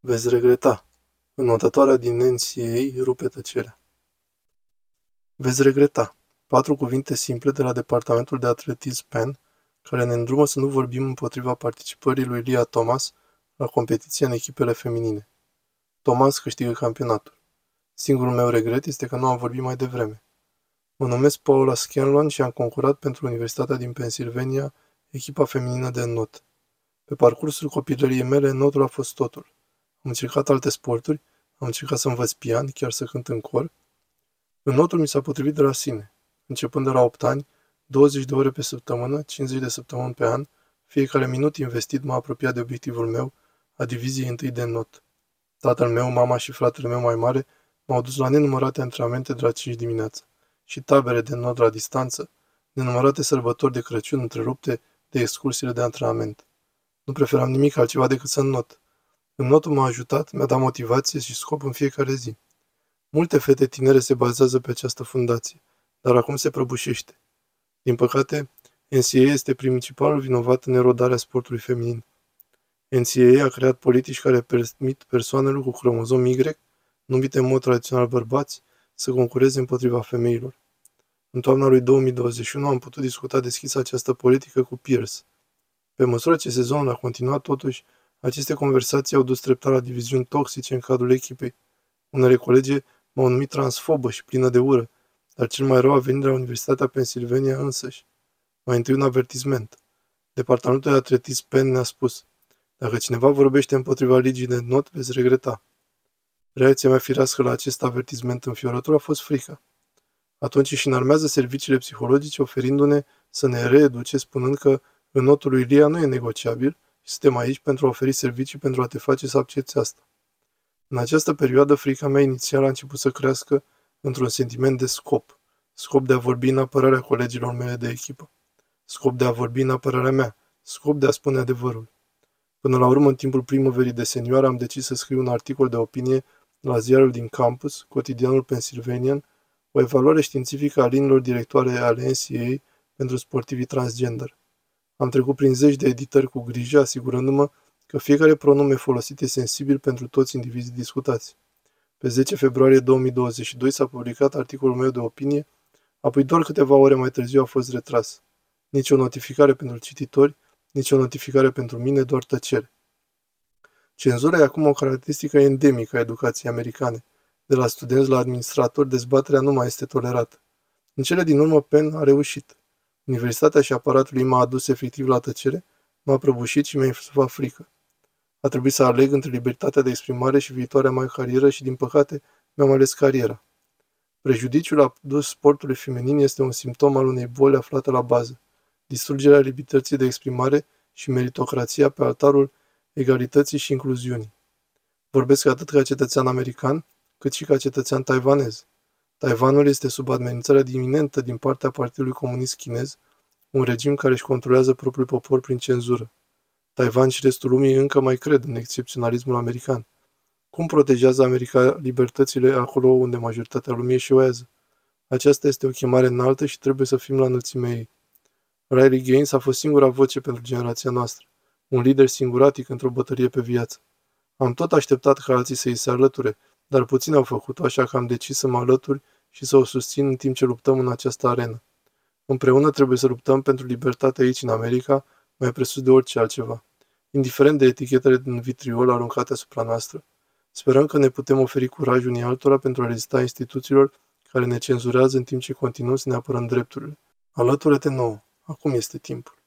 Veți regreta. Înotătoarea din NCAA rupe tăcerea. Veți regreta. Patru cuvinte simple de la Departamentul de Atletism PEN, care ne îndrumă să nu vorbim împotriva participării lui Lia Thomas la competiția în echipele feminine. Thomas câștigă campionatul. Singurul meu regret este că nu am vorbit mai devreme. Mă numesc Paula Scanlon și am concurat pentru Universitatea din Pennsylvania, echipa feminină de not. Pe parcursul copilăriei mele, notul a fost totul. Am încercat alte sporturi, am încercat să învăț pian, chiar să cânt în cor. Notul mi s-a potrivit de la sine. Începând de la 8 ani, 20 de ore pe săptămână, 50 de săptămâni pe an, fiecare minut investit m-a apropiat de obiectivul meu, a diviziei întâi de not. Tatăl meu, mama și fratele meu mai mare m-au dus la nenumărate antrenamente de la 5 dimineața și tabere de not la distanță, nenumărate sărbători de Crăciun întrerupte de excursiile de antrenament. Nu preferam nimic altceva decât să not. Notul m-a ajutat, mi-a dat motivație și scop în fiecare zi. Multe fete tinere se bazează pe această fundație, dar acum se prăbușește. Din păcate, NCAA este principalul vinovat în erodarea sportului feminin. NCAA a creat politici care permit persoanelor cu cromozom Y, numite în mod tradițional bărbați, să concureze împotriva femeilor. În toamna lui 2021 am putut discuta deschis această politică cu Pierce. Pe măsură ce sezonul a continuat, totuși, aceste conversații au dus treptat la diviziuni toxice în cadrul echipei. Unele colege m-au numit transfobă și plină de ură, dar cel mai rău a venit de la Universitatea Pennsylvania însăși. Mai întâi un avertisment. Departamentul de atletism Penn ne-a spus, dacă cineva vorbește împotriva ligii de not, veți regreta. Reacția mea firească la acest avertisment înfiorător a fost frica. Atunci și înarmează serviciile psihologice oferindu-ne să ne reeduce spunând că în notul lui Lia nu e negociabil și suntem aici pentru a oferi servicii pentru a te face să accepti asta. În această perioadă, frica mea inițială a început să crească într-un sentiment de scop. Scop de a vorbi în apărarea colegilor mele de echipă. Scop de a vorbi în apărarea mea. Scop de a spune adevărul. Până la urmă, în timpul primăverii de senioară, am decis să scriu un articol de opinie la ziarul din campus, cotidianul Pennsylvanian, o evaluare științifică a linilor directoare ale NCAA pentru sportivii transgender. Am trecut prin zeci de editări cu grijă, asigurându-mă că fiecare pronume folosit e sensibil pentru toți indivizii discutați. Pe 10 februarie 2022 s-a publicat articolul meu de opinie, apoi doar câteva ore mai târziu a fost retras. Nici o notificare pentru cititori, nici o notificare pentru mine, doar tăcere. Cenzura e acum o caracteristică endemică a educației americane. De la studenți la administratori, dezbaterea nu mai este tolerată. În cele din urmă, Penn a reușit. Universitatea și aparatul ei m-a adus efectiv la tăcere, m-a prăbușit și mi-a insuflat frică. A trebuit să aleg între libertatea de exprimare și viitoarea mai carieră și, din păcate, mi-am ales cariera. Prejudiciul adus sportului feminin este un simptom al unei boli aflate la bază. Distrugerea libertății de exprimare și meritocrația pe altarul egalității și incluziunii. Vorbesc atât ca cetățean american, cât și ca cetățean taiwanez. Taiwanul este sub amenințarea iminentă din partea Partidului Comunist Chinez, un regim care își controlează propriul popor prin cenzură. Taiwan și restul lumii încă mai cred în excepționalismul american. Cum protejează America libertățile acolo unde majoritatea lumii eșuează? Aceasta este o chemare înaltă și trebuie să fim la înălțimea ei. Riley Gaines a fost singura voce pentru generația noastră, un lider singuratic într-o bătălie pe viață. Am tot așteptat ca alții să îi se alăture, dar puțin au făcut-o, așa că am decis să mă alătur și să o susțin în timp ce luptăm în această arenă. Împreună trebuie să luptăm pentru libertate aici în America, mai presus de orice altceva. Indiferent de etichetele din vitriol aruncate asupra noastră, sperăm că ne putem oferi curaj unii altora pentru a rezista instituțiilor care ne cenzurează în timp ce continuăm să ne apărăm drepturile. Alătură-te nouă. Acum este timpul.